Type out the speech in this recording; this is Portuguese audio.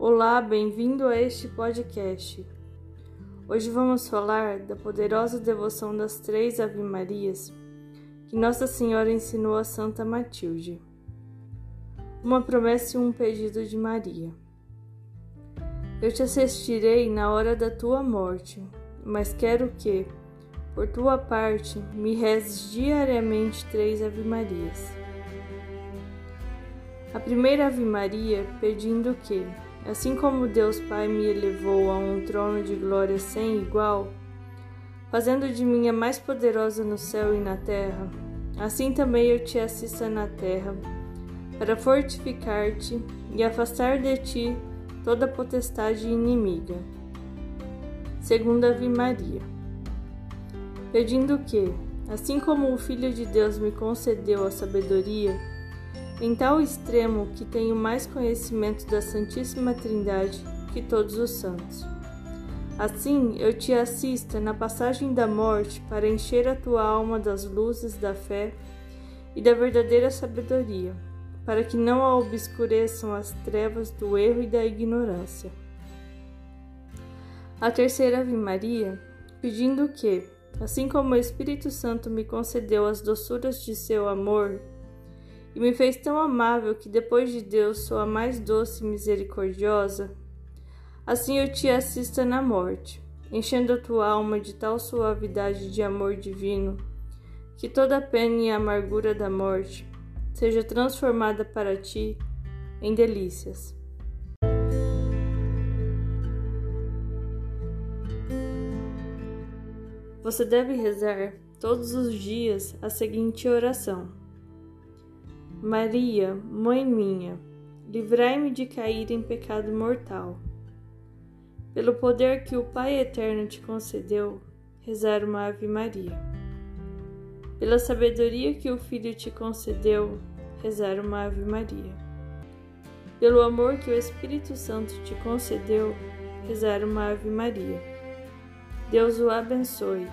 Olá, bem-vindo a este podcast. Hoje vamos falar da poderosa devoção das três Ave-Marias que Nossa Senhora ensinou a Santa Matilde. Uma promessa e um pedido de Maria. Eu te assistirei na hora da tua morte, mas quero que, por tua parte, me rezes diariamente três Ave-Marias. A primeira Ave Maria pedindo que, assim como Deus Pai me elevou a um trono de glória sem igual, fazendo de mim a mais poderosa no céu e na terra, assim também eu te assista na terra, para fortificar-te e afastar de ti toda potestade inimiga. Segunda Ave Maria. Pedindo que, assim como o Filho de Deus me concedeu a sabedoria, em tal extremo que tenho mais conhecimento da Santíssima Trindade que todos os santos. Assim eu te assista na passagem da morte para encher a tua alma das luzes da fé e da verdadeira sabedoria, para que não a obscureçam as trevas do erro e da ignorância. A terceira Ave Maria, pedindo que, assim como o Espírito Santo me concedeu as doçuras de seu amor, e me fez tão amável que depois de Deus sou a mais doce e misericordiosa, assim eu te assista na morte, enchendo a tua alma de tal suavidade de amor divino, que toda a pena e a amargura da morte seja transformada para ti em delícias. Você deve rezar todos os dias a seguinte oração. Maria, Mãe minha, livrai-me de cair em pecado mortal. Pelo poder que o Pai Eterno te concedeu, rezar uma Ave Maria. Pela sabedoria que o Filho te concedeu, rezar uma Ave Maria. Pelo amor que o Espírito Santo te concedeu, rezar uma Ave Maria. Deus o abençoe.